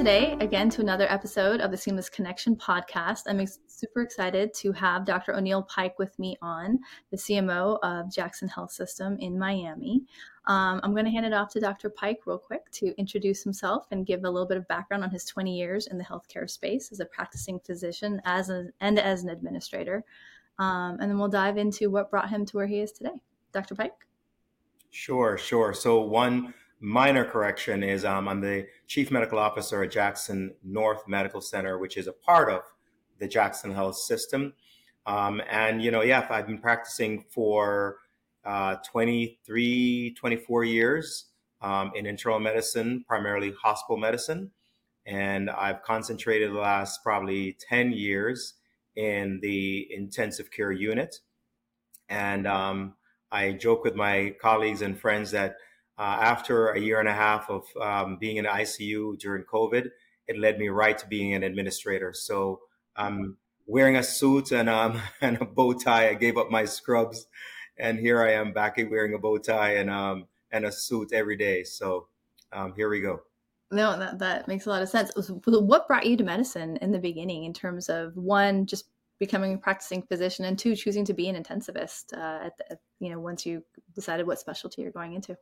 today again to another episode of the Seamless Connection podcast. I'm ex- super excited to have Dr. O'Neil Pyke with me on, the CMO of Jackson Health System in Miami. Um, I'm going to hand it off to Dr. Pyke real quick to introduce himself and give a little bit of background on his 20 years in the healthcare space as a practicing physician as a, and as an administrator. Um, and then we'll dive into what brought him to where he is today. Dr. Pyke? Sure, sure. So, one minor correction is um, I'm the chief medical officer at Jackson North Medical Center, which is a part of the Jackson Health System. Um, and, you know, yeah, I've been practicing for uh, 23, 24 years um, in internal medicine, primarily hospital medicine. And I've concentrated the last probably 10 years in the intensive care unit. And um, I joke with my colleagues and friends that uh, after a year and a half of um, being in ICU during COVID, it led me right to being an administrator. So I'm wearing a suit and, um, and a bow tie. I gave up my scrubs, and here I am back wearing a bow tie and um, and a suit every day. So um, here we go. No, that, that makes a lot of sense. What brought you to medicine in the beginning in terms of one, just becoming a practicing physician and two, choosing to be an intensivist uh, at, the, you know, once you decided what specialty you're going into?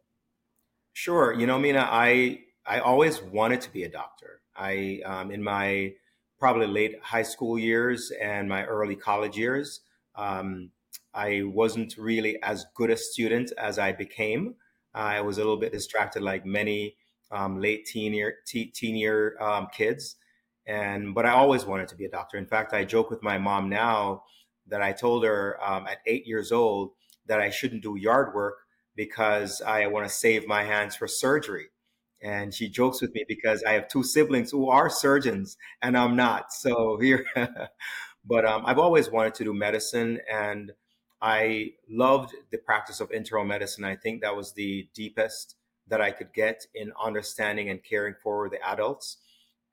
Sure. You know, Mina, I I always wanted to be a doctor. I um, in my probably late high school years and my early college years, um, I wasn't really as good a student as I became. I was a little bit distracted, like many um, late teen year te- teen year um, kids. And but I always wanted to be a doctor. In fact, I joke with my mom now that I told her um, at eight years old that I shouldn't do yard work because I want to save my hands for surgery. And she jokes with me because I have two siblings who are surgeons and I'm not. So here, but um, I've always wanted to do medicine and I loved the practice of internal medicine. I think that was the deepest that I could get in understanding and caring for the adults.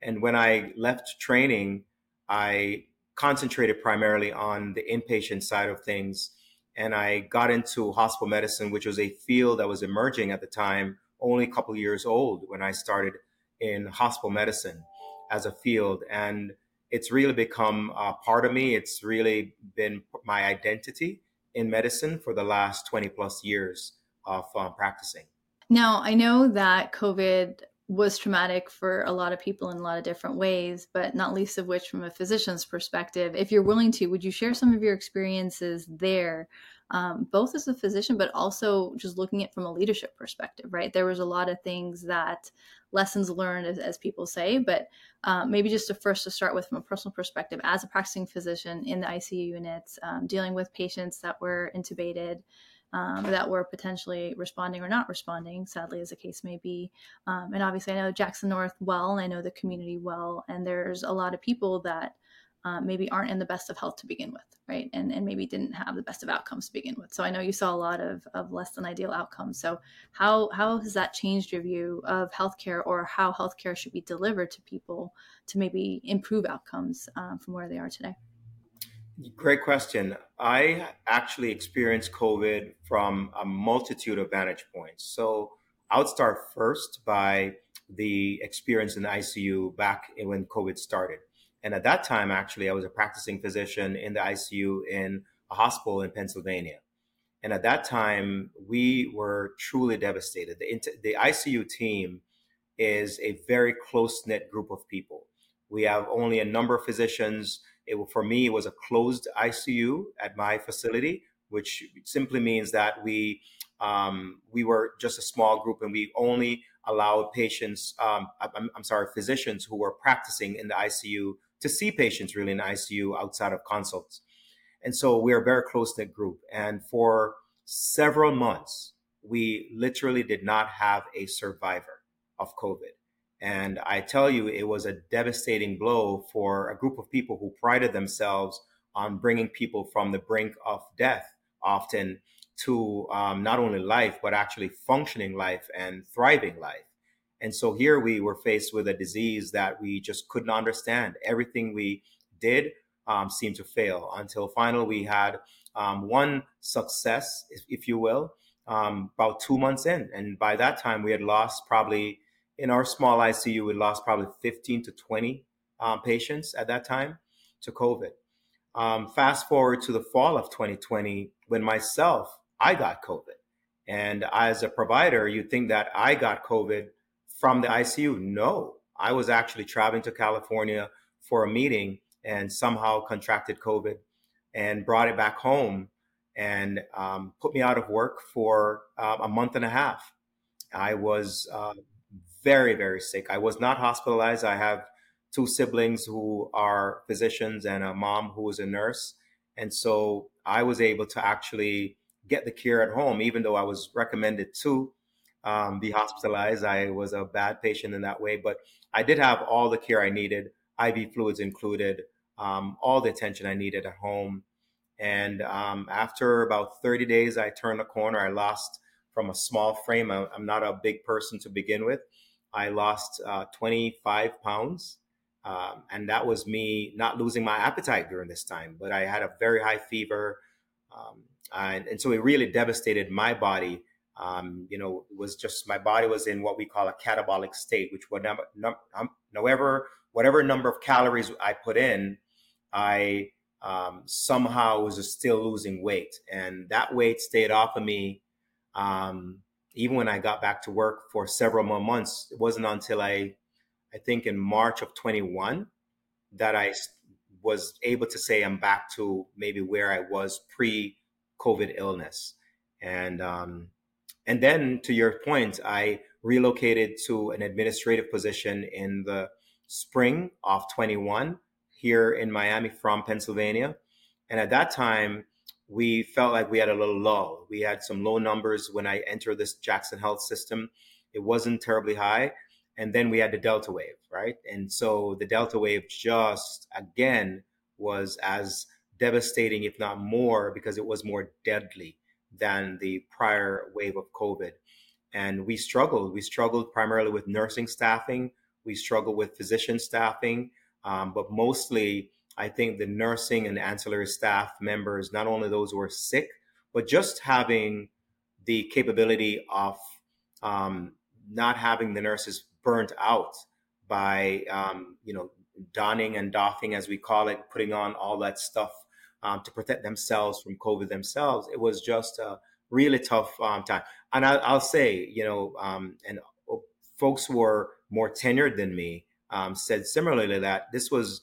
And when I left training, I concentrated primarily on the inpatient side of things and I got into hospital medicine, which was a field that was emerging at the time, only a couple years old when I started in hospital medicine as a field. And it's really become a part of me. It's really been my identity in medicine for the last 20 plus years of um, practicing. Now, I know that COVID was traumatic for a lot of people in a lot of different ways, but not least of which from a physician's perspective. If you're willing to, would you share some of your experiences there, um, both as a physician, but also just looking at from a leadership perspective, right? There was a lot of things that lessons learned, as, as people say, but um, maybe just to first to start with from a personal perspective, as a practicing physician in the ICU units, um, dealing with patients that were intubated um, that were potentially responding or not responding, sadly, as the case may be. Um, and obviously, I know Jackson North well, and I know the community well, and there's a lot of people that uh, maybe aren't in the best of health to begin with, right? And, and maybe didn't have the best of outcomes to begin with. So I know you saw a lot of, of less than ideal outcomes. So how, how has that changed your view of healthcare or how healthcare should be delivered to people to maybe improve outcomes um, from where they are today? Great question. I actually experienced COVID from a multitude of vantage points. So I would start first by the experience in the ICU back when COVID started. And at that time, actually, I was a practicing physician in the ICU in a hospital in Pennsylvania. And at that time, we were truly devastated. The, the ICU team is a very close knit group of people. We have only a number of physicians it, for me, it was a closed ICU at my facility, which simply means that we um, we were just a small group and we only allowed patients, um, I'm, I'm, sorry, physicians who were practicing in the ICU to see patients really in ICU outside of consults. And so we are a very close knit group. And for several months, we literally did not have a survivor of COVID. And I tell you, it was a devastating blow for a group of people who prided themselves on bringing people from the brink of death often to um, not only life, but actually functioning life and thriving life. And so here we were faced with a disease that we just couldn't understand. Everything we did um, seemed to fail until finally we had um, one success, if, if you will, um, about two months in. And by that time, we had lost probably in our small ICU, we lost probably 15 to 20 um, patients at that time to COVID. Um, fast forward to the fall of 2020, when myself, I got COVID. And as a provider, you think that I got COVID from the ICU. No, I was actually traveling to California for a meeting and somehow contracted COVID and brought it back home and um, put me out of work for uh, a month and a half. I was uh, very, very sick. I was not hospitalized. I have two siblings who are physicians and a mom who is a nurse. And so I was able to actually get the care at home, even though I was recommended to um, be hospitalized. I was a bad patient in that way, but I did have all the care I needed, IV fluids included, um, all the attention I needed at home. And um, after about 30 days, I turned the corner. I lost from a small frame. I'm not a big person to begin with. I lost uh, 25 pounds. Um, and that was me not losing my appetite during this time, but I had a very high fever. Um, and, and, so it really devastated my body. Um, you know, it was just my body was in what we call a catabolic state, which whatever, however, whatever number of calories I put in, I um, somehow was still losing weight, and that weight stayed off of me. Um, even when I got back to work for several more months, it wasn't until I, I think in March of 21, that I was able to say I'm back to maybe where I was pre-COVID illness, and um, and then to your point, I relocated to an administrative position in the spring of 21 here in Miami from Pennsylvania. And at that time, we felt like we had a little lull. We had some low numbers when I entered this Jackson Health system. It wasn't terribly high. And then we had the Delta wave, right? And so the Delta wave just again was as devastating, if not more, because it was more deadly than the prior wave of COVID. And we struggled. We struggled primarily with nursing staffing. We struggled with physician staffing. Um, but mostly, I think the nursing and ancillary staff members, not only those who are sick, but just having the capability of um, not having the nurses burnt out by, um, you know, donning and doffing, as we call it, putting on all that stuff um, to protect themselves from COVID themselves. It was just a really tough um, time. And I, will say, you know, um, and uh, folks who were more tenured than me um, said similarly that this was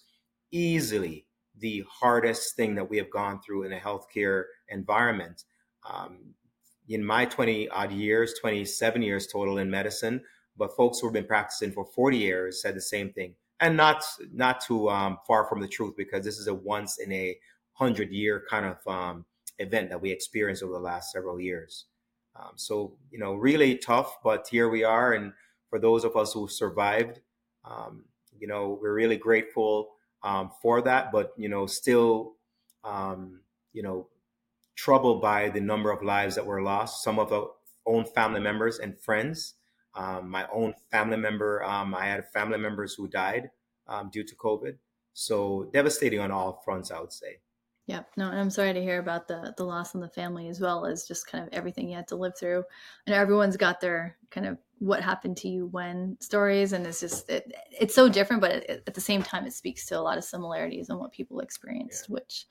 easily the hardest thing that we have gone through in a healthcare environment. Um, in my 20 odd years, 27 years total in medicine, but folks who have been practicing for 40 years said the same thing. And not not too um, far from the truth because this is a once in a hundred year kind of um, event that we experienced over the last several years. Um, so you know, really tough, but here we are. And for those of us who survived, um, you know, we're really grateful um, for that, but you know, still, um, you know, troubled by the number of lives that were lost. Some of our own family members and friends. Um, my own family member, um, I had family members who died um, due to COVID. So devastating on all fronts, I would say. Yeah, no, and I'm sorry to hear about the the loss in the family as well as just kind of everything you had to live through. And everyone's got their kind of what happened to you when stories, and it's just it, it's so different, but it, at the same time, it speaks to a lot of similarities on what people experienced, yeah. which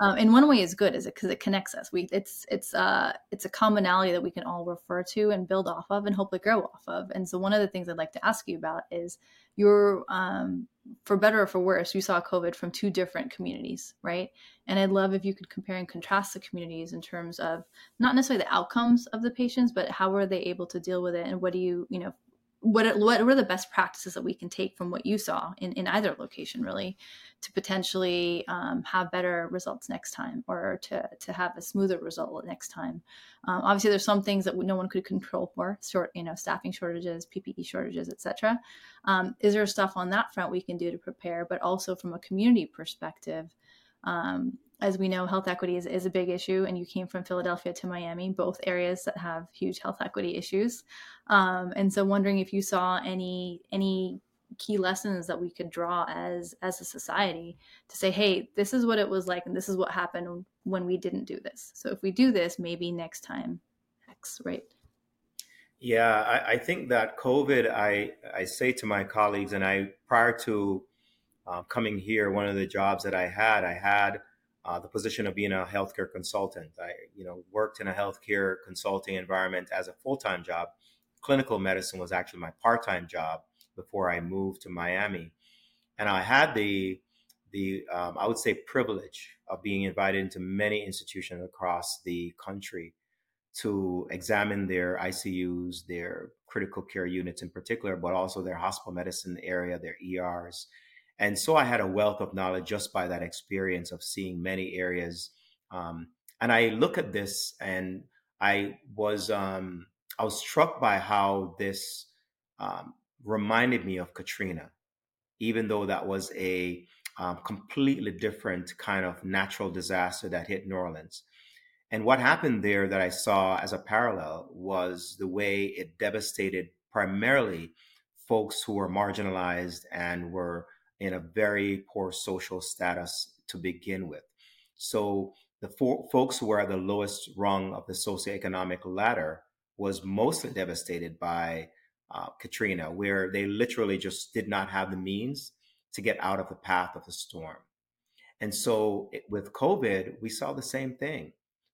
um, in one way is good is it because it connects us. We it's it's uh it's a commonality that we can all refer to and build off of and hopefully grow off of. And so one of the things i'd like to ask you about is your um for better or for worse you saw covid from two different communities right? And i'd love if you could compare and contrast the communities in terms of not necessarily the outcomes of the patients but how were they able to deal with it and what do you you know what what are the best practices that we can take from what you saw in, in either location really to potentially um, have better results next time or to, to have a smoother result next time? Um, obviously there's some things that no one could control for short you know staffing shortages ppe shortages etc um, is there stuff on that front we can do to prepare but also from a community perspective um, as we know, health equity is, is a big issue, and you came from Philadelphia to Miami, both areas that have huge health equity issues. Um, and so, wondering if you saw any any key lessons that we could draw as as a society to say, hey, this is what it was like, and this is what happened when we didn't do this. So, if we do this, maybe next time, X, right? Yeah, I, I think that COVID, I, I say to my colleagues, and I, prior to uh, coming here, one of the jobs that I had, I had uh, the position of being a healthcare consultant. I, you know, worked in a healthcare consulting environment as a full-time job. Clinical medicine was actually my part-time job before I moved to Miami, and I had the the um, I would say privilege of being invited into many institutions across the country to examine their ICUs, their critical care units in particular, but also their hospital medicine area, their ERs. And so I had a wealth of knowledge just by that experience of seeing many areas. Um, and I look at this and I was um, I was struck by how this um, reminded me of Katrina, even though that was a um, completely different kind of natural disaster that hit New Orleans. And what happened there that I saw as a parallel was the way it devastated primarily folks who were marginalized and were in a very poor social status to begin with. So the fo- folks who were at the lowest rung of the socioeconomic ladder was mostly devastated by uh, Katrina, where they literally just did not have the means to get out of the path of the storm. And so it, with COVID, we saw the same thing.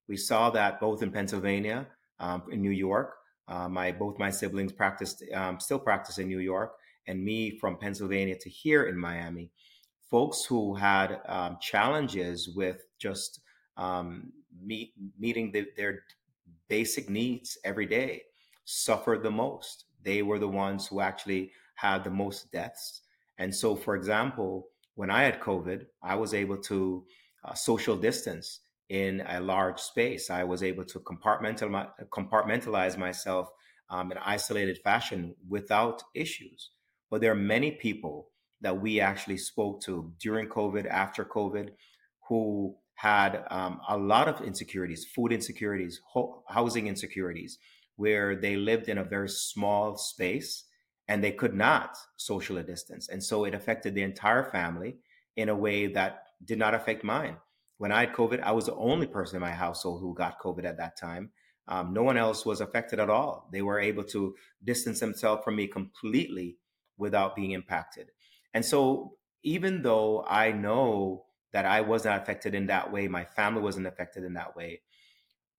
We saw that both in Pennsylvania, um, in New York. Uh, my both my siblings practiced, um, still practice in New York, and me from Pennsylvania to here in Miami. Folks who had um, challenges with just um, meet, meeting the, their basic needs every day suffered the most. They were the ones who actually had the most deaths. And so, for example, when I had COVID, I was able to uh, social distance in a large space. I was able to compartmentalize, compartmentalize myself um, in isolated fashion without issues. But there are many people that we actually spoke to during COVID, after COVID, who had um, a lot of insecurities, food insecurities, ho- housing insecurities, where they lived in a very small space and they could not socially distance. And so it affected the entire family in a way that did not affect mine when I had COVID, I was the only person in my household who got COVID at that time. Um, no one else was affected at all. They were able to distance themselves from me completely without being impacted. And so, even though I know that I was not affected in that way, my family wasn't affected in that way,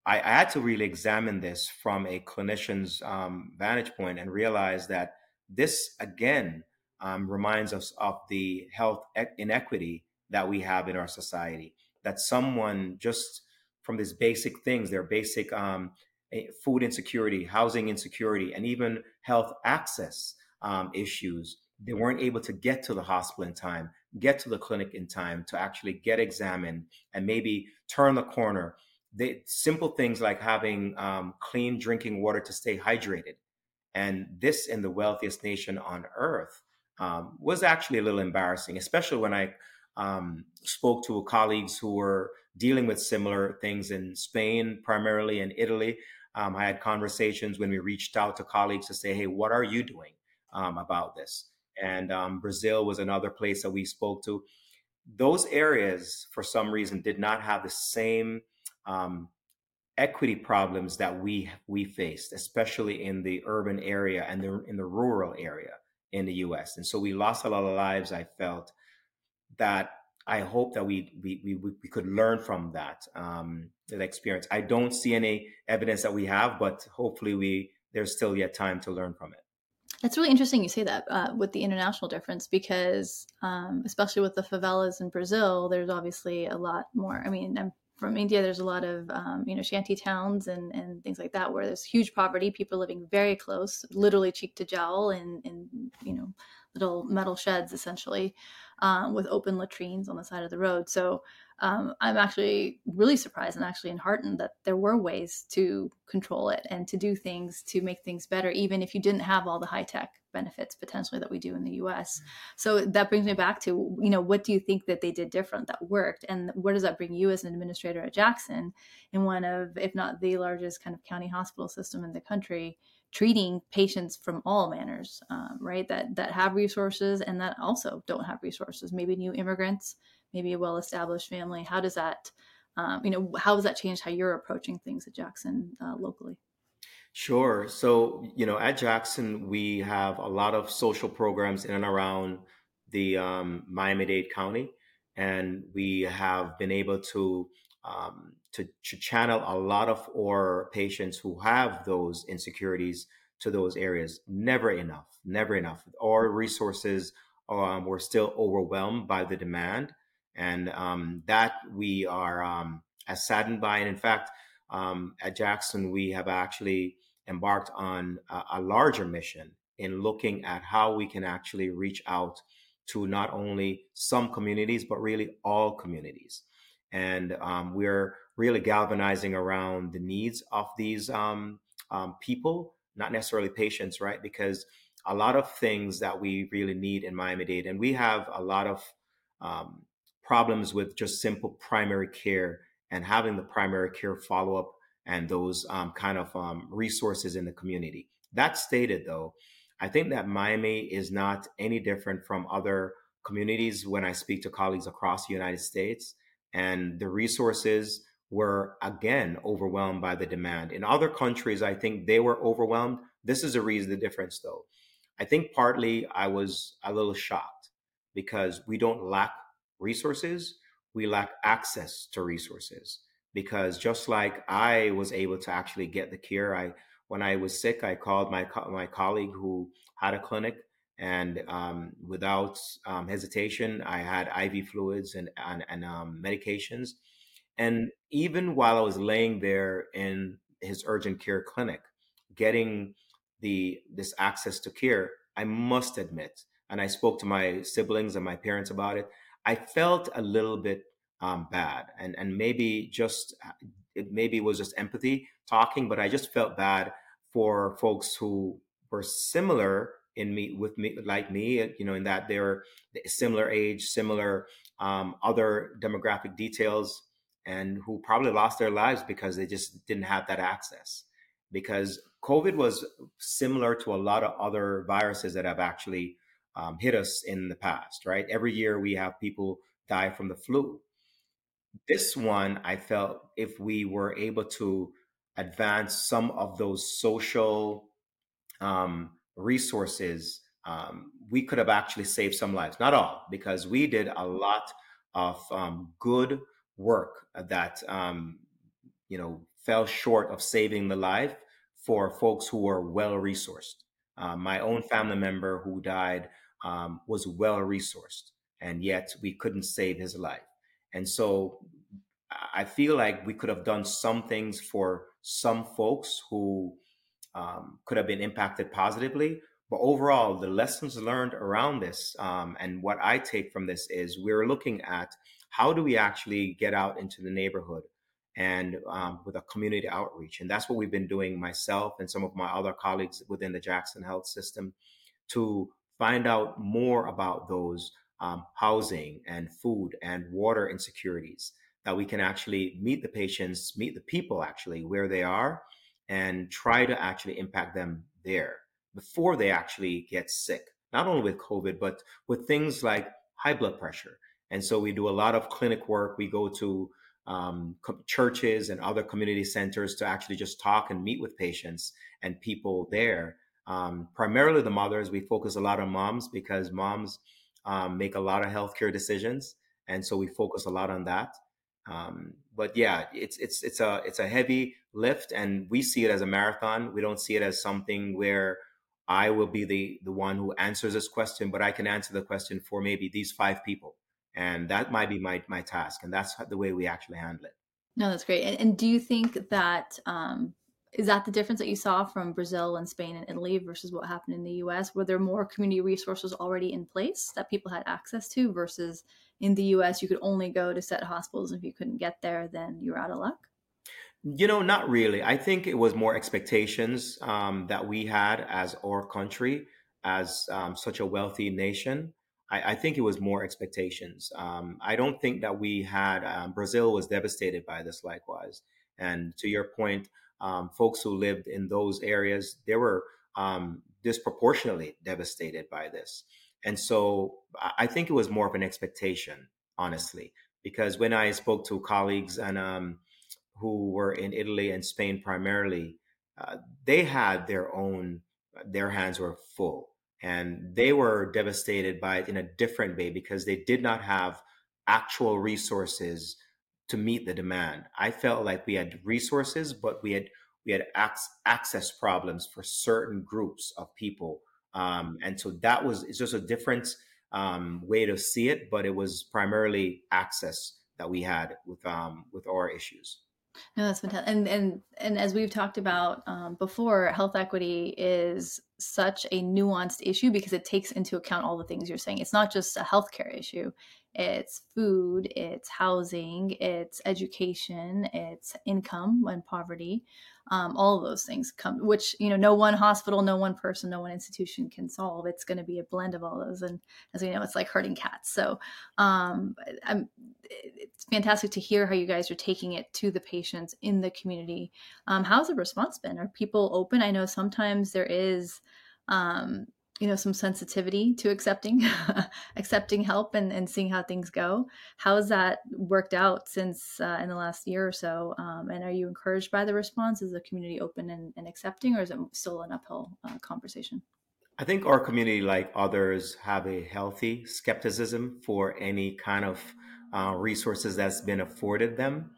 I, I had to really examine this from a clinician's um, vantage point and realize that this, again, um, reminds us of the health inequity that we have in our society that someone just from these basic things, their basic um, eh, food insecurity, housing insecurity, and even health access um, issues, they weren't able to get to the hospital in time, get to the clinic in time to actually get examined and maybe turn the corner. They, simple things like having um, clean drinking water to stay hydrated. And this in the wealthiest nation on earth um, was actually a little embarrassing, especially when I um, spoke to colleagues who were dealing with similar things in Spain, primarily in Italy. Um, I had conversations when we reached out to colleagues to say, hey, what are you doing um, about this? And um, Brazil was another place that we spoke to. Those areas, for some reason, did not have the same um, equity problems that we we faced, especially in the urban area and the, in the rural area in the U.S. And so we lost a lot of lives. I felt that I hope that we we we, we could learn from that um, that experience. I don't see any evidence that we have, but hopefully we there's still yet time to learn from it. It's really interesting you say that uh, with the international difference because, um, especially with the favelas in Brazil, there's obviously a lot more. I mean, I'm from India. There's a lot of um, you know shanty towns and and things like that where there's huge poverty, people living very close, literally cheek to jowl, in in you know little metal sheds essentially um, with open latrines on the side of the road. So um, I'm actually really surprised and actually heartened that there were ways to control it and to do things to make things better, even if you didn't have all the high tech benefits potentially that we do in the US. Mm-hmm. So that brings me back to, you know, what do you think that they did different that worked? And where does that bring you as an administrator at Jackson in one of, if not the largest kind of county hospital system in the country? Treating patients from all manners, um, right? That that have resources and that also don't have resources. Maybe new immigrants, maybe a well-established family. How does that, um, you know, how has that changed how you're approaching things at Jackson uh, locally? Sure. So, you know, at Jackson, we have a lot of social programs in and around the um, Miami-Dade County, and we have been able to um, to, to channel a lot of our patients who have those insecurities to those areas. Never enough. Never enough. Our resources um, were still overwhelmed by the demand, and um, that we are um, as saddened by. And in fact, um, at Jackson, we have actually embarked on a, a larger mission in looking at how we can actually reach out to not only some communities, but really all communities. And um, we're really galvanizing around the needs of these um, um, people, not necessarily patients, right? Because a lot of things that we really need in Miami Dade, and we have a lot of um, problems with just simple primary care and having the primary care follow up and those um, kind of um, resources in the community. That stated, though, I think that Miami is not any different from other communities when I speak to colleagues across the United States. And the resources were again overwhelmed by the demand. In other countries, I think they were overwhelmed. This is the reason the difference, though. I think partly I was a little shocked because we don't lack resources, we lack access to resources because just like I was able to actually get the cure, I when I was sick, I called my my colleague who had a clinic, and um, without um, hesitation, I had IV fluids and and, and um, medications. And even while I was laying there in his urgent care clinic, getting the this access to care, I must admit, and I spoke to my siblings and my parents about it. I felt a little bit um, bad, and and maybe just uh, it maybe was just empathy talking, but I just felt bad for folks who were similar in me with me like me, uh, you know, in that they're similar age, similar um, other demographic details, and who probably lost their lives because they just didn't have that access. Because COVID was similar to a lot of other viruses that have actually um, hit us in the past, right? Every year we have people die from the flu. This one, I felt if we were able to advance some of those social um, resources, um, we could have actually saved some lives. Not all, because we did a lot of um, good work that um, you know fell short of saving the life for folks who were well resourced. Uh, my own family member who died um, was well resourced, and yet we couldn't save his life. And so I feel like we could have done some things for some folks who um, could have been impacted positively. But overall, the lessons learned around this um, and what I take from this is we're looking at how do we actually get out into the neighborhood and um, with a community outreach. And that's what we've been doing myself and some of my other colleagues within the Jackson Health System to find out more about those um, housing and food and water insecurities that we can actually meet the patients, meet the people actually where they are, and try to actually impact them there before they actually get sick, not only with COVID, but with things like high blood pressure. And so we do a lot of clinic work. We go to um, churches and other community centers to actually just talk and meet with patients and people there. Um, primarily the mothers. We focus a lot on moms because moms um, make a lot of healthcare decisions, and so we focus a lot on that. Um, but yeah, it's it's it's a it's a heavy lift, and we see it as a marathon. We don't see it as something where I will be the the one who answers this question, but I can answer the question for maybe these five people, and that might be my my task, and that's the way we actually handle it. No, that's great. And, and do you think that um, is that the difference that you saw from Brazil and Spain and Italy versus what happened in the U.S.? Were there more community resources already in place that people had access to versus in the US, you could only go to set hospitals. If you couldn't get there, then you were out of luck? You know, not really. I think it was more expectations um, that we had as our country, as um, such a wealthy nation. I, I, think it was more expectations. Um, I don't think that we had, um, Brazil was devastated by this likewise. And to your point, um, folks who lived in those areas, they were um, disproportionately devastated by this. And so I think it was more of an expectation, honestly, because when I spoke to colleagues and um, who were in Italy and Spain primarily, uh, they had their own, their hands were full and they were devastated by it in a different way because they did not have actual resources to meet the demand. I felt like we had resources, but we had we had access problems for certain groups of people, um, and so that was it's just a different um, way to see it, but it was primarily access that we had with um, with our issues. No, that's fantastic. And and and as we've talked about um, before, health equity is such a nuanced issue because it takes into account all the things you're saying. It's not just a healthcare issue it's food, it's housing, it's education, it's income and poverty. Um, all of those things come, which you know, no one hospital, no one person, no one institution can solve. It's going to be a blend of all those, and as we know, it's like herding cats. So, um, it's fantastic to hear how you guys are taking it to the patients in the community. Um, how's the response been? Are people open? I know sometimes there is um, you know some sensitivity to accepting accepting help and, and seeing how things go. How has that worked out since uh, in the last year or so? Um, and are you encouraged by the response? Is the community open and, and accepting or is it still an uphill uh, conversation? I think our community like others have a healthy skepticism for any kind of uh, resources that's been afforded them.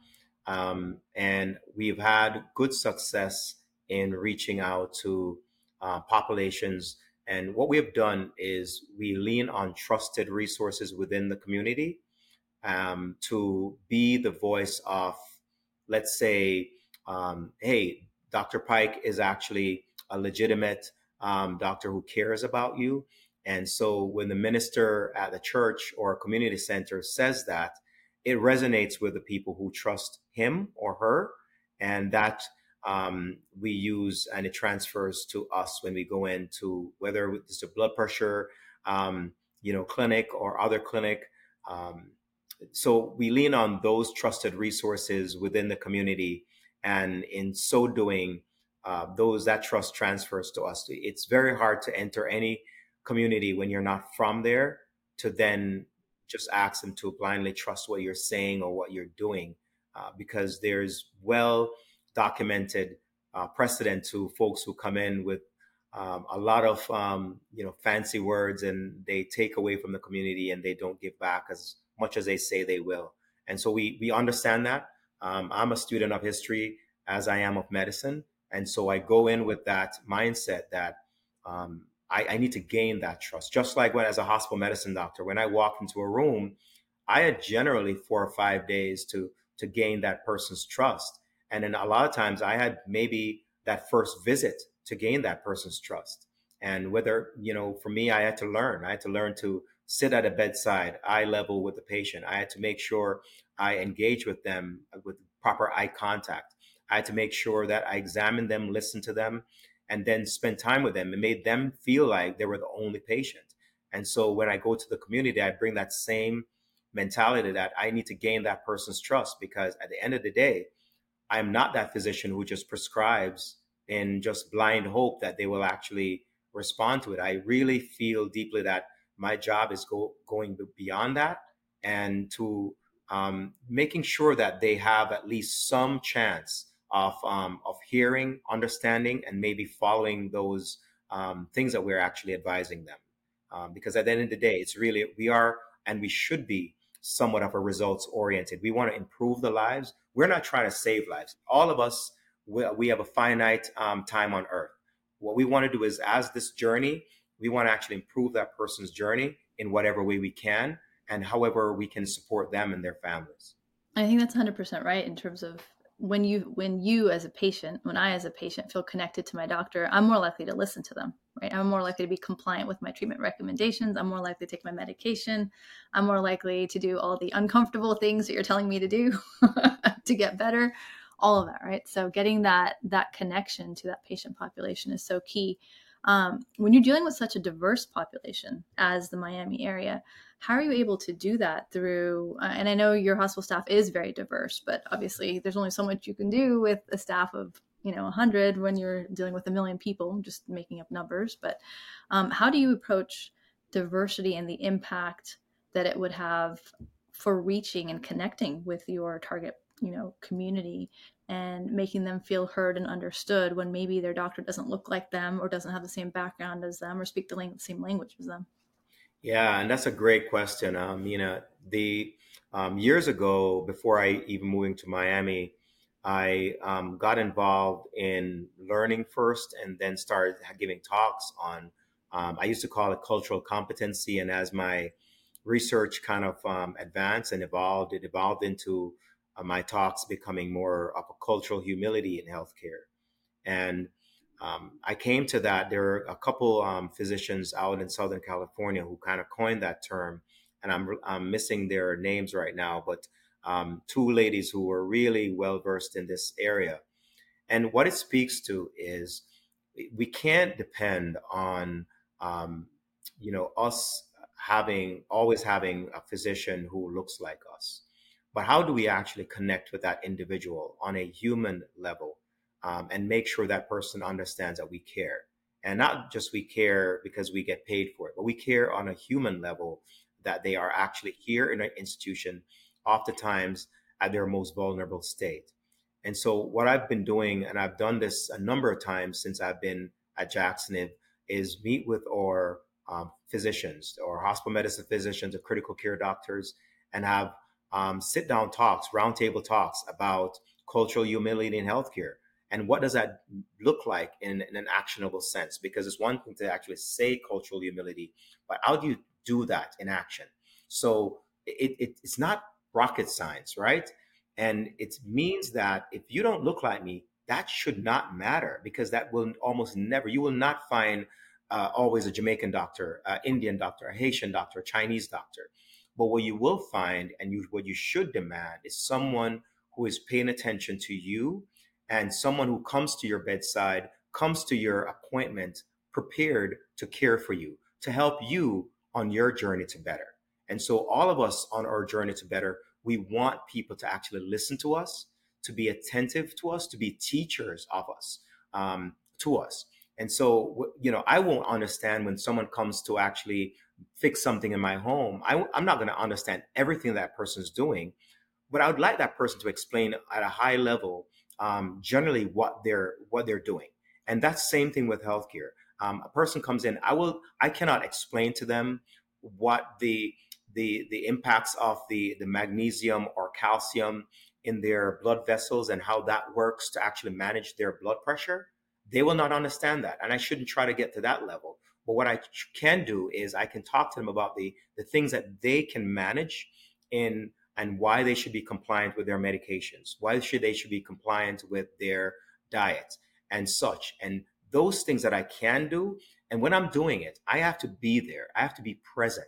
Um, and we've had good success in reaching out to uh, populations and what we have done is we lean on trusted resources within the community um, to be the voice of, let's say, um, hey, Dr. Pyke is actually a legitimate um, doctor who cares about you. And so when the minister at the church or community center says that, it resonates with the people who trust him or her. And that um, we use and it transfers to us when we go into whether it's a blood pressure, um, you know, clinic or other clinic. Um, so we lean on those trusted resources within the community, and in so doing, uh, those that trust transfers to us. It's very hard to enter any community when you're not from there to then just ask them to blindly trust what you're saying or what you're doing, uh, because there's well documented uh, precedent to folks who come in with um, a lot of um, you know fancy words and they take away from the community and they don't give back as much as they say they will. And so we we understand that. Um, I'm a student of history as I am of medicine, and so I go in with that mindset that um, I, I need to gain that trust. Just like when, as a hospital medicine doctor, when I walk into a room, I had generally four or five days to to gain that person's trust and then a lot of times I had maybe that first visit to gain that person's trust. And whether, you know, for me, I had to learn. I had to learn to sit at a bedside, eye level with the patient. I had to make sure I engage with them with proper eye contact. I had to make sure that I examined them, listened to them, and then spend time with them and made them feel like they were the only patient. And so when I go to the community, I bring that same mentality that I need to gain that person's trust because at the end of the day, I'm not that physician who just prescribes in just blind hope that they will actually respond to it. I really feel deeply that my job is go, going beyond that and to um, making sure that they have at least some chance of um, of hearing, understanding, and maybe following those um, things that we're actually advising them. Um, because at the end of the day, it's really we are and we should be somewhat of a results oriented. We want to improve the lives. We're not trying to save lives. All of us, we, we have a finite um, time on earth. What we want to do is, as this journey, we want to actually improve that person's journey in whatever way we can and however we can support them and their families. I think that's 100% right in terms of when you when you as a patient when i as a patient feel connected to my doctor i'm more likely to listen to them right? I'm more likely to be compliant with my treatment recommendations. I'm more likely to take my medication. I'm more likely to do all the uncomfortable things that you're telling me to do to get better. All of that right? So getting that that connection to that patient population is so key um, when you're dealing with such a diverse population as the miami area how are you able to do that through uh, and i know your hospital staff is very diverse but obviously there's only so much you can do with a staff of you know 100 when you're dealing with a million people just making up numbers but um, how do you approach diversity and the impact that it would have for reaching and connecting with your target you know community and making them feel heard and understood when maybe their doctor doesn't look like them or doesn't have the same background as them or speak the lang- same language as them? Yeah, and that's a great question, um, know, The um, years ago, before I even moving to Miami, I um, got involved in learning first, and then started giving talks on. Um, I used to call it cultural competency, and as my research kind of um, advanced and evolved, it evolved into uh, my talks becoming more of a cultural humility in healthcare. And um, I came to that. There are a couple um, physicians out in Southern California who kind of coined that term, and I'm, I'm missing their names right now, but um, two ladies who were really well versed in this area. And what it speaks to is we can't depend on, um, you know, us having always having a physician who looks like us but how do we actually connect with that individual on a human level um, and make sure that person understands that we care? And not just we care because we get paid for it but we care on a human level that they are actually here in an institution oftentimes at their most vulnerable state. And so what i've been doing and i've done this a number of times since i've been at jackson is meet with our um, physicians or hospital medicine physicians or critical care doctors and have um, sit down talks, roundtable talks about cultural humility in healthcare. And what does that look like in, in, an actionable sense? Because it's one thing to actually say cultural humility, but how do you do that in action? So it, it, it's not rocket science, right? And it means that if you don't look like me, that should not matter because that will almost never, you will not find uh, always a Jamaican doctor, uh, Indian doctor, a Haitian doctor, a Chinese doctor. But what you will find and you, what you should demand is someone who is paying attention to you and someone who comes to your bedside, comes to your appointment prepared to care for you, to help you on your journey to better. And so, all of us on our journey to better, we want people to actually listen to us, to be attentive to us, to be teachers of us, um, to us. And so, you know, I won't understand when someone comes to actually fix something in my home. I, am not going to understand everything that person's doing, but I would like that person to explain at a high level, um, generally what they're what they're doing. And that's same thing with healthcare. Um, a person comes in, I will, I cannot explain to them what the the the impacts of the the magnesium or calcium in their blood vessels and how that works to actually manage their blood pressure they will not understand that. And I shouldn't try to get to that level. But what I can do is I can talk to them about the, the things that they can manage in and why they should be compliant with their medications, why should they should be compliant with their diet and such. And those things that I can do. And when I'm doing it, I have to be there. I have to be present.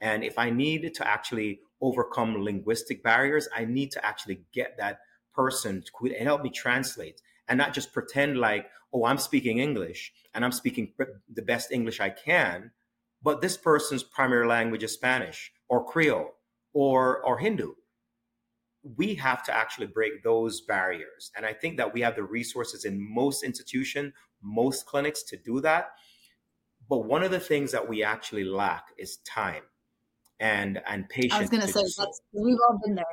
And if I need to actually overcome linguistic barriers, I need to actually get that person to help me translate and not just pretend like, oh, I'm speaking English and I'm speaking the best English I can, but this person's primary language is Spanish or Creole or or Hindu. We have to actually break those barriers. And I think that we have the resources in most institution, most clinics to do that. But one of the things that we actually lack is time and and patience. I was going to say that's, we've all been there.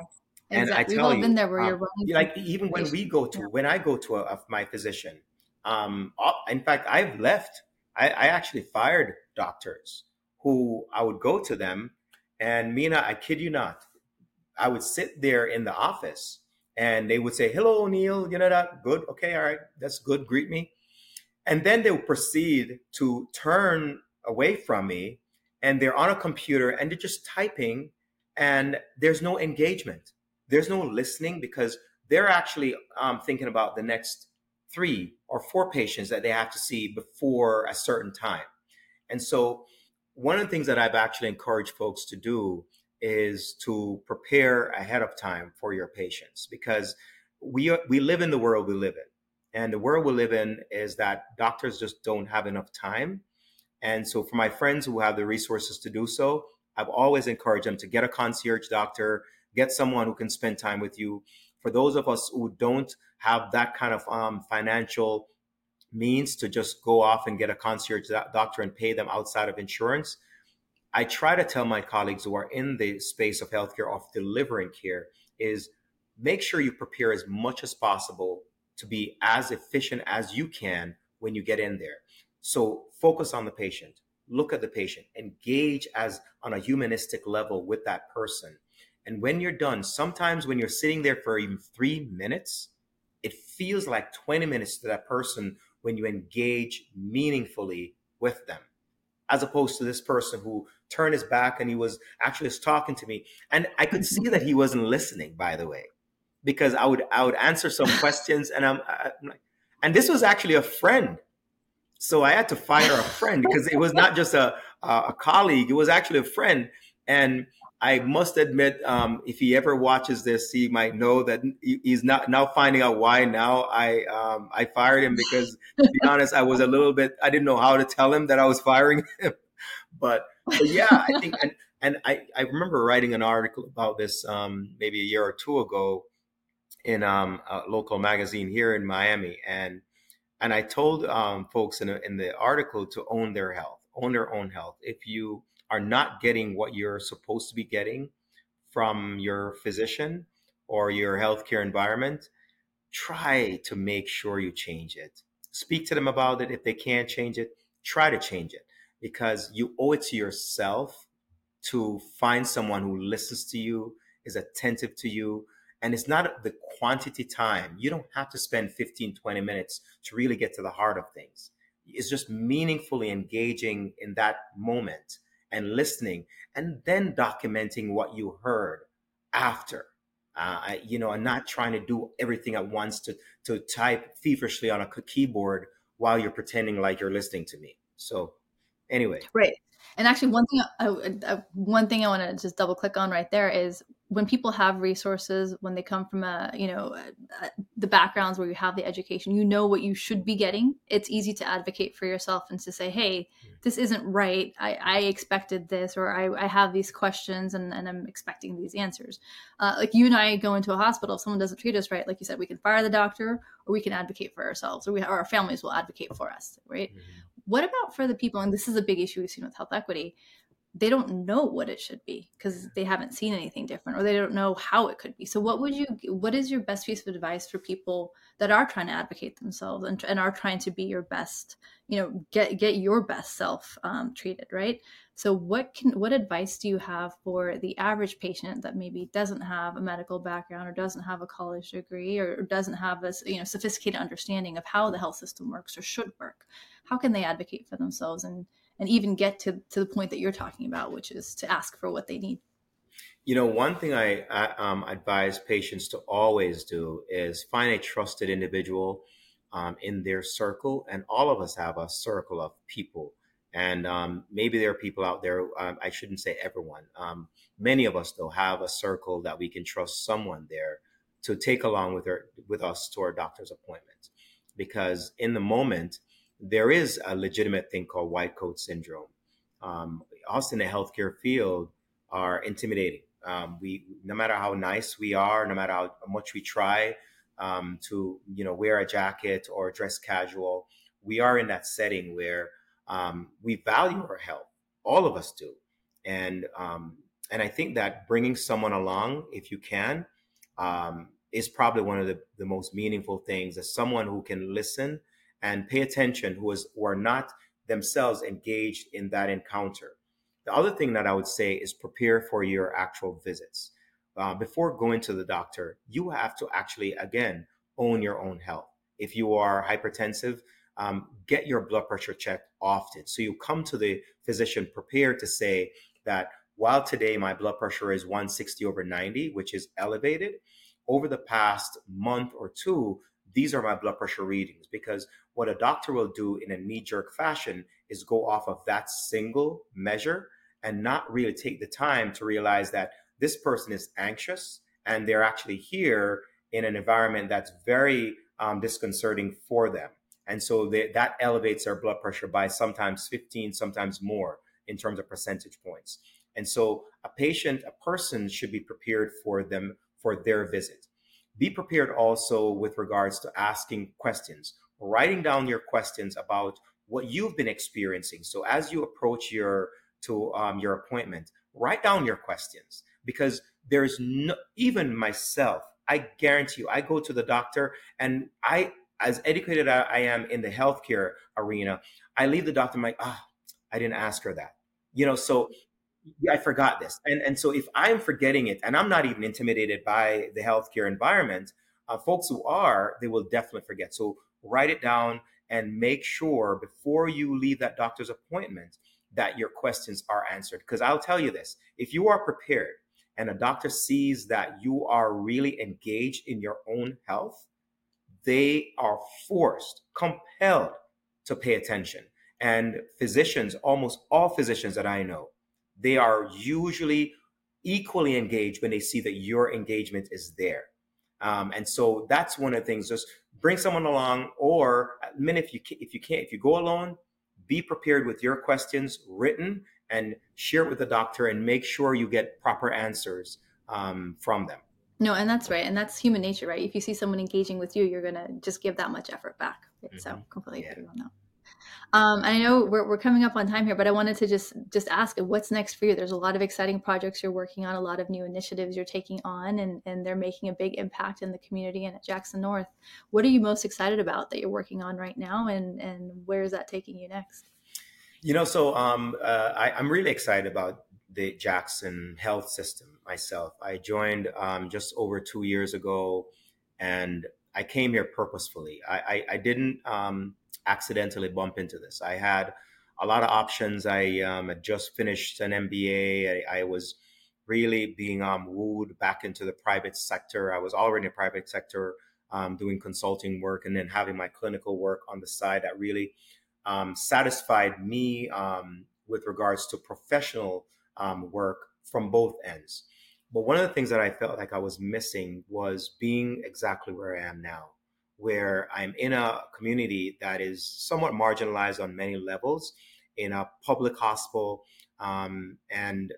And exactly. I tell We've all you, been there where um, you're running. Like even when we go to, when I go to a, a, my physician, um, in fact, I've left. I, I actually fired doctors who I would go to them, and Mina, I kid you not, I would sit there in the office, and they would say, "Hello, Neil. You know that good? Okay, all right, that's good. Greet me." And then they would proceed to turn away from me, and they're on a computer and they're just typing, and there's no engagement there's no listening because they're actually um, thinking about the next three or four patients that they have to see before a certain time. And so, one of the things that I've actually encouraged folks to do is to prepare ahead of time for your patients because we are, we live in the world we live in, and the world we live in is that doctors just don't have enough time. And so, for my friends who have the resources to do so, I've always encouraged them to get a concierge doctor get someone who can spend time with you. For those of us who don't have that kind of um, financial means to just go off and get a concierge doctor and pay them outside of insurance, I try to tell my colleagues who are in the space of healthcare of delivering care is make sure you prepare as much as possible to be as efficient as you can when you get in there. So focus on the patient, look at the patient, engage as on a humanistic level with that person. And when you're done, sometimes when you're sitting there for even three minutes, it feels like 20 minutes to that person when you engage meaningfully with them, as opposed to this person who turned his back and he was actually just talking to me. And I could see that he wasn't listening, by the way, because I would I would answer some questions and I'm, I'm like, and this was actually a friend. So I had to fire a friend because it was not just a, a colleague, it was actually a friend. And I must admit, um, if he ever watches this, he might know that he's not now finding out why. Now I um, I fired him because, to be honest, I was a little bit I didn't know how to tell him that I was firing him. but, but yeah, I think and and I I remember writing an article about this um, maybe a year or two ago in um, a local magazine here in Miami, and and I told um, folks in, a, in the article to own their health, own their own health. If you are not getting what you're supposed to be getting from your physician or your healthcare environment, try to make sure you change it. Speak to them about it. If they can't change it, try to change it because you owe it to yourself to find someone who listens to you, is attentive to you. And it's not the quantity time. You don't have to spend 15, 20 minutes to really get to the heart of things. It's just meaningfully engaging in that moment and listening and then documenting what you heard after. Uh, you know, and not trying to do everything at once to to type feverishly on a keyboard while you're pretending like you're listening to me. So, anyway, right. And actually, one thing, one thing I want to just double click on right there is when people have resources, when they come from a, you know, the backgrounds where you have the education, you know what you should be getting. It's easy to advocate for yourself and to say, hey, this isn't right. I, I expected this, or I, I have these questions and, and I'm expecting these answers. Uh, like you and I go into a hospital, if someone doesn't treat us right, like you said, we can fire the doctor or we can advocate for ourselves or, we, or our families will advocate for us, right? Mm-hmm. What about for the people, and this is a big issue we've seen with health equity, they don't know what it should be because they haven't seen anything different or they don't know how it could be. So what would you what is your best piece of advice for people that are trying to advocate themselves and, and are trying to be your best you know get get your best self um, treated right? So what can what advice do you have for the average patient that maybe doesn't have a medical background or doesn't have a college degree or, or doesn't have a you know sophisticated understanding of how the health system works or should work? How can they advocate for themselves and and even get to, to the point that you're talking about, which is to ask for what they need. You know, one thing I, I um, advise patients to always do is find a trusted individual um, in their circle. And all of us have a circle of people. And um, maybe there are people out there, um, I shouldn't say everyone. Um, many of us, though, have a circle that we can trust someone there to take along with, her, with us to our doctor's appointment. Because in the moment, there is a legitimate thing called white coat syndrome. Um, us in the healthcare field are intimidating. Um, we, no matter how nice we are, no matter how much we try um, to, you know, wear a jacket or dress casual, we are in that setting where um, we value our health. All of us do, and um, and I think that bringing someone along, if you can, um, is probably one of the, the most meaningful things. As someone who can listen and pay attention who, is, who are not themselves engaged in that encounter. The other thing that I would say is prepare for your actual visits. Uh, before going to the doctor, you have to actually, again, own your own health. If you are hypertensive, um, get your blood pressure checked often. So you come to the physician prepared to say that while today my blood pressure is 160 over 90, which is elevated, over the past month or two, these are my blood pressure readings because what a doctor will do in a knee jerk fashion is go off of that single measure and not really take the time to realize that this person is anxious and they're actually here in an environment that's very um, disconcerting for them. And so they, that elevates their blood pressure by sometimes 15, sometimes more in terms of percentage points. And so a patient, a person should be prepared for them for their visit. Be prepared also with regards to asking questions writing down your questions about what you've been experiencing. So as you approach your to um, your appointment, write down your questions because there's no even myself. I guarantee you, I go to the doctor and I, as educated as I am in the healthcare arena, I leave the doctor, I'm like, ah, oh, I didn't ask her that. You know, so I forgot this. And, and so if I'm forgetting it and I'm not even intimidated by the healthcare environment, uh, folks who are, they will definitely forget. So write it down and make sure before you leave that doctor's appointment that your questions are answered. Because I'll tell you this if you are prepared and a doctor sees that you are really engaged in your own health, they are forced, compelled to pay attention. And physicians, almost all physicians that I know, they are usually equally engaged when they see that your engagement is there. Um, and so that's one of the things. Just bring someone along, or I mean, if you if you can't, if you go alone, be prepared with your questions written and share it with the doctor, and make sure you get proper answers um, from them. No, and that's right, and that's human nature, right? If you see someone engaging with you, you're gonna just give that much effort back. Mm-hmm. So completely yeah. agree on that. Um, I know we're, we're coming up on time here, but I wanted to just just ask what's next for you. There's a lot of exciting projects you're working on, a lot of new initiatives you're taking on, and and they're making a big impact in the community and at Jackson North. What are you most excited about that you're working on right now, and and where is that taking you next? You know, so um, uh, I, I'm really excited about the Jackson Health System myself. I joined um, just over two years ago, and I came here purposefully. I, I, I didn't um, accidentally bump into this. I had a lot of options. I um, had just finished an MBA. I, I was really being um, wooed back into the private sector. I was already in the private sector um, doing consulting work and then having my clinical work on the side that really um, satisfied me um, with regards to professional um, work from both ends. But one of the things that I felt like I was missing was being exactly where I am now where I'm in a community that is somewhat marginalized on many levels, in a public hospital, um, and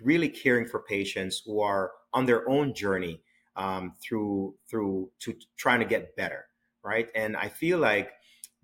really caring for patients who are on their own journey um, through through to trying to get better, right? And I feel like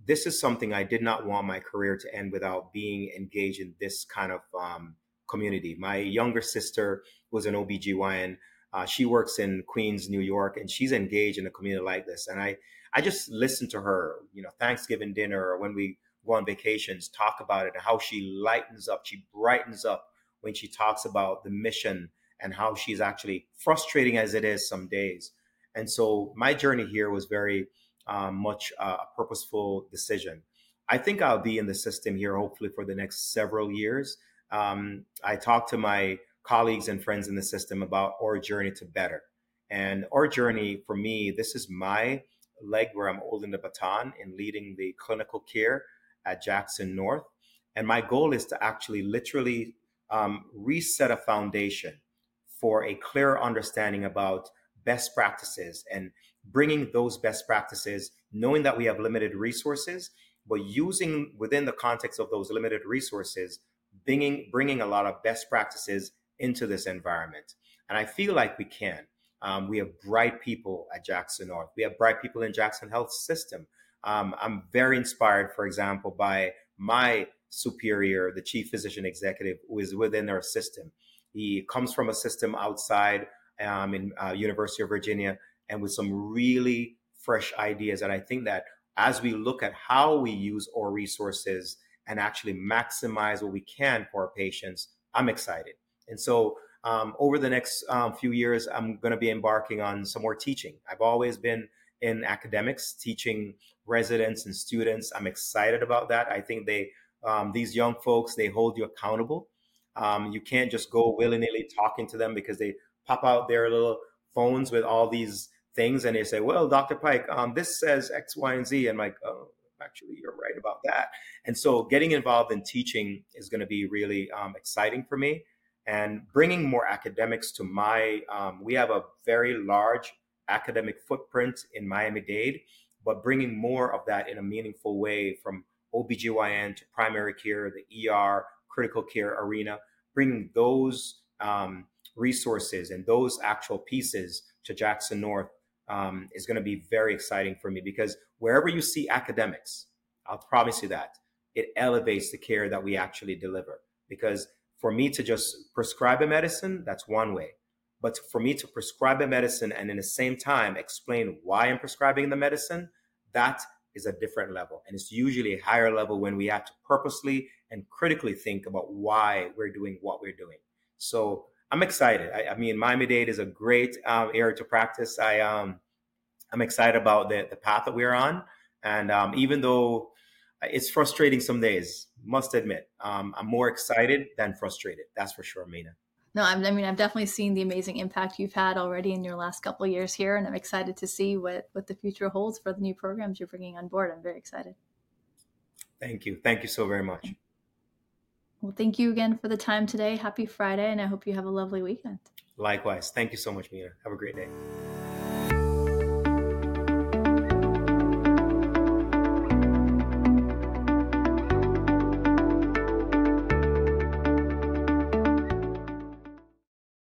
this is something I did not want my career to end without being engaged in this kind of um, community. My younger sister was an OBGYN. Uh, she works in Queens, New York, and she's engaged in a community like this. And I, I just listen to her, you know, Thanksgiving dinner or when we go on vacations, talk about it and how she lightens up, she brightens up when she talks about the mission and how she's actually frustrating as it is some days. And so my journey here was very um, much a purposeful decision. I think I'll be in the system here hopefully for the next several years. Um, I talked to my colleagues and friends in the system about our journey to better. And our journey for me, this is my leg where I'm holding the baton in leading the clinical care at Jackson North. And my goal is to actually literally um, reset a foundation for a clear understanding about best practices and bringing those best practices, knowing that we have limited resources, but using within the context of those limited resources, bringing, bringing a lot of best practices into this environment. And I feel like we can. Um, we have bright people at Jackson North. We have bright people in Jackson Health System. Um, I'm very inspired, for example, by my superior, the chief physician executive, who is within our system. He comes from a system outside um, in uh, University of Virginia and with some really fresh ideas. And I think that as we look at how we use our resources and actually maximize what we can for our patients, I'm excited. And so um, over the next um, few years, I'm going to be embarking on some more teaching. I've always been in academics, teaching residents and students. I'm excited about that. I think they, um, these young folks, they hold you accountable. Um, you can't just go willy nilly talking to them because they pop out their little phones with all these things and they say, "Well, Dr. Pyke, um, this says X, Y, and Z." And I'm like, "Oh, actually, you're right about that." And so, getting involved in teaching is going to be really um, exciting for me and bringing more academics to my um, we have a very large academic footprint in miami-dade but bringing more of that in a meaningful way from obgyn to primary care the er critical care arena bringing those um, resources and those actual pieces to jackson north um, is going to be very exciting for me because wherever you see academics i'll promise you that it elevates the care that we actually deliver because for me to just prescribe a medicine, that's one way. But for me to prescribe a medicine and in the same time explain why I'm prescribing the medicine, that is a different level. And it's usually a higher level when we have to purposely and critically think about why we're doing what we're doing. So I'm excited. I, I mean, Miami Dade is a great um, area to practice. I um, I'm excited about the the path that we're on, and um, even though it's frustrating some days, must admit, um, I'm more excited than frustrated. That's for sure, Mina. No, I mean I've definitely seen the amazing impact you've had already in your last couple of years here, and I'm excited to see what what the future holds for the new programs you're bringing on board. I'm very excited. Thank you. Thank you so very much. Well, thank you again for the time today. Happy Friday, and I hope you have a lovely weekend. Likewise. Thank you so much, Mina. Have a great day.